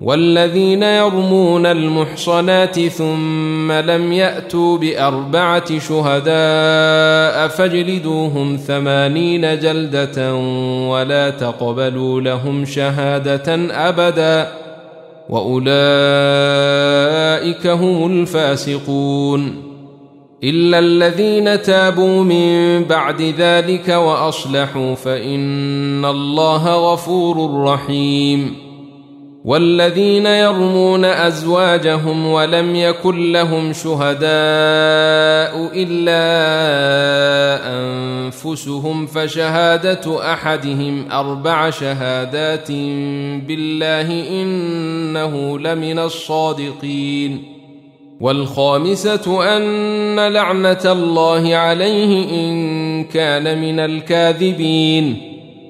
والذين يرمون المحصنات ثم لم يأتوا بأربعة شهداء فاجلدوهم ثمانين جلدة ولا تقبلوا لهم شهادة أبدا وأولئك هم الفاسقون إلا الذين تابوا من بعد ذلك وأصلحوا فإن الله غفور رحيم والذين يرمون أزواجهم ولم يكن لهم شهداء إلا أنفسهم فشهادة أحدهم أربع شهادات بالله إنه لمن الصادقين والخامسة أن لعنة الله عليه إن كان من الكاذبين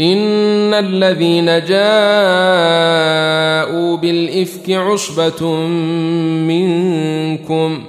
إن الذين جاءوا بالإفك عصبة منكم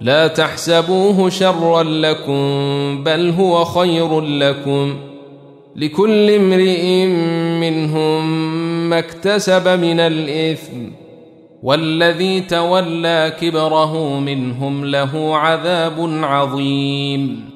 لا تحسبوه شرا لكم بل هو خير لكم لكل امرئ منهم ما اكتسب من الإثم والذي تولى كبره منهم له عذاب عظيم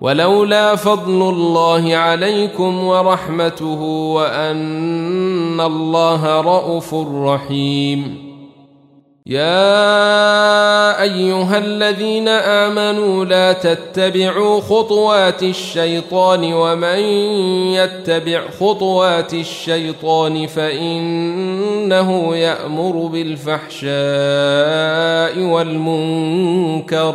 ولولا فضل الله عليكم ورحمته وأن الله رءوف رحيم. يا أيها الذين آمنوا لا تتبعوا خطوات الشيطان ومن يتبع خطوات الشيطان فإنه يأمر بالفحشاء والمنكر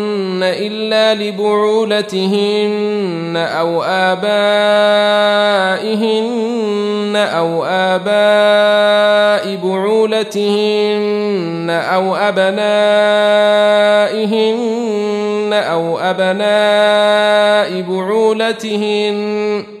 إلا لبعولتهن أو آبائهن أو آباء بعولتهن أو أبنائهن أو أبناء بعولتهن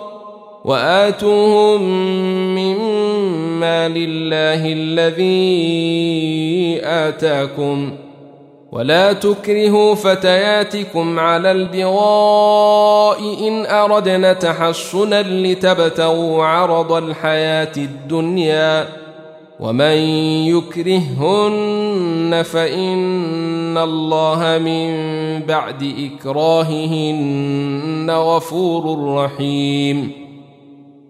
وآتوهم مما لله الذي آتاكم ولا تكرهوا فتياتكم على البغاء إن أردنا تحصنا لتبتغوا عرض الحياة الدنيا ومن يكرههن فإن الله من بعد إكراههن غفور رحيم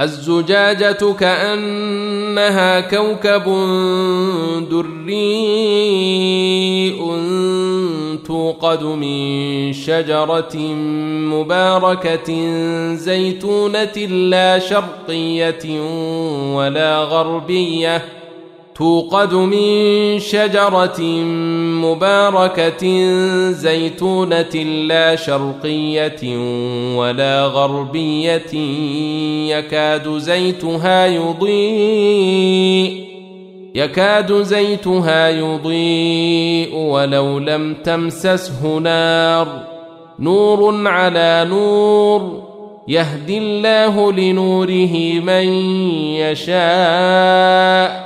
الزجاجة كأنها كوكب دري توقد من شجرة مباركة زيتونة لا شرقية ولا غربية توقد من شجرة مباركة زيتونة لا شرقية ولا غربية. يكاد زيتها يضيء. يكاد زيتها يضيء ولو لم تمسسه نار. نور على نور يهدي الله لنوره من يشاء.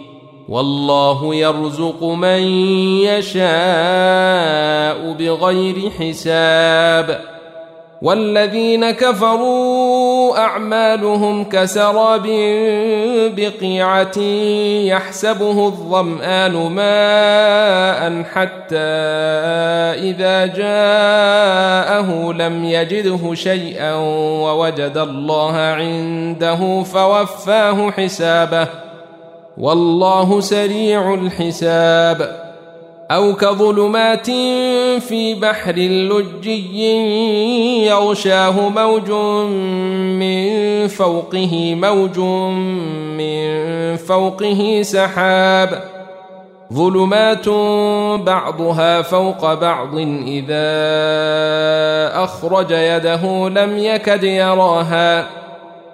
والله يرزق من يشاء بغير حساب. والذين كفروا أعمالهم كسراب بقيعة يحسبه الظمآن ماء حتى إذا جاءه لم يجده شيئا ووجد الله عنده فوفاه حسابه. والله سريع الحساب. أو كظلمات في بحر لجي يغشاه موج من فوقه موج من فوقه سحاب. ظلمات بعضها فوق بعض إذا أخرج يده لم يكد يراها.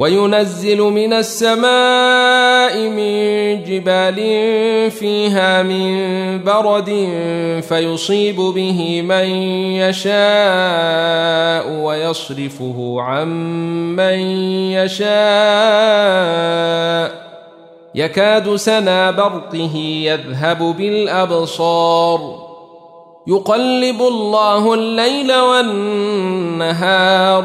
وينزل من السماء من جبال فيها من برد فيصيب به من يشاء ويصرفه عن من يشاء. يكاد سنا برقه يذهب بالأبصار. يقلب الله الليل والنهار.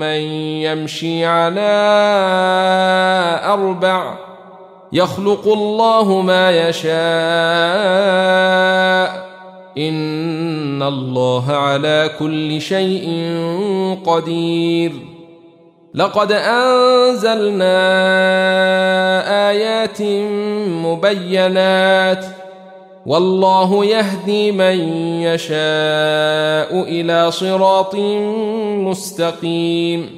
من يمشي على أربع يخلق الله ما يشاء. إن الله على كل شيء قدير. لقد أنزلنا آيات مبينات. والله يهدي من يشاء إلى صراط مستقيم.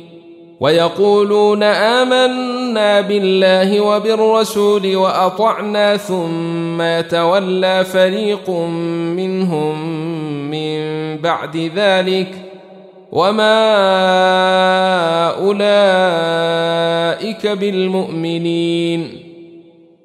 ويقولون آمنا بالله وبالرسول وأطعنا ثم يتولى فريق منهم من بعد ذلك. وما أولئك بالمؤمنين.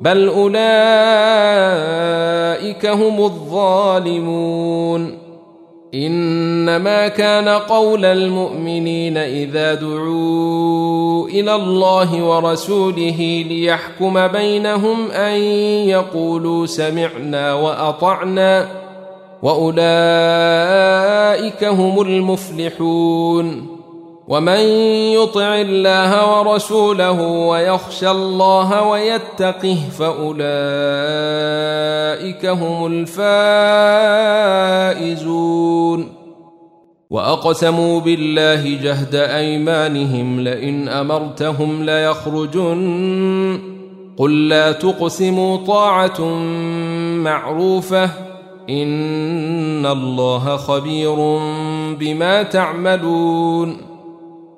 بل أولئك هم الظالمون. إنما كان قول المؤمنين إذا دعوا إلى الله ورسوله ليحكم بينهم أن يقولوا سمعنا وأطعنا وأولئك هم المفلحون. ومن يطع الله ورسوله ويخشى الله ويتقه فأولئك هم الفائزون. وأقسموا بالله جهد أيمانهم لئن أمرتهم ليخرجن. قل لا تقسموا طاعة معروفة. إن الله خبير بما تعملون.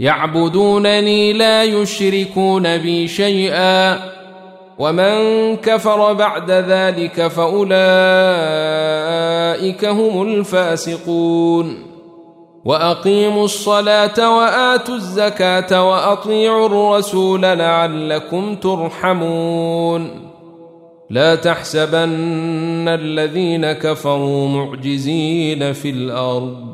يعبدونني لا يشركون بي شيئا ومن كفر بعد ذلك فأولئك هم الفاسقون وأقيموا الصلاة وآتوا الزكاة وأطيعوا الرسول لعلكم ترحمون لا تحسبن الذين كفروا معجزين في الأرض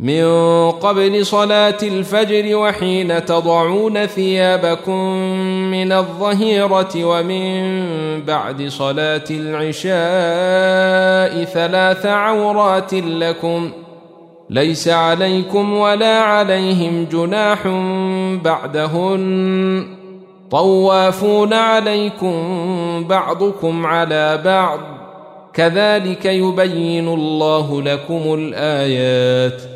من قبل صلاة الفجر وحين تضعون ثيابكم من الظهيرة ومن بعد صلاة العشاء ثلاث عورات لكم ۖ ليس عليكم ولا عليهم جناح بعدهن. طوافون عليكم بعضكم على بعض. كذلك يبين الله لكم الآيات.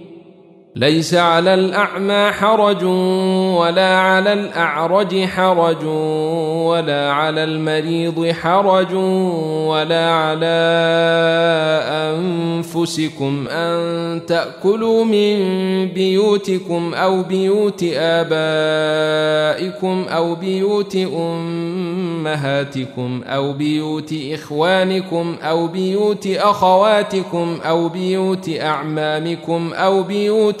ليس على الأعمى حرج ولا على الأعرج حرج ولا على المريض حرج ولا على أنفسكم أن تأكلوا من بيوتكم أو بيوت آبائكم أو بيوت أمهاتكم أو بيوت إخوانكم أو بيوت أخواتكم أو بيوت أعمامكم أو بيوت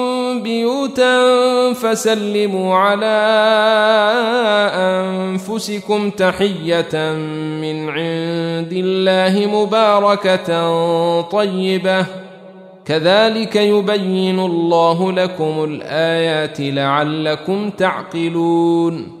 بيوتا فسلموا على أنفسكم تحية من عند الله مباركة طيبة. كذلك يبين الله لكم الآيات لعلكم تعقلون.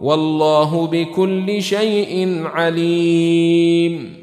والله بكل شيء عليم.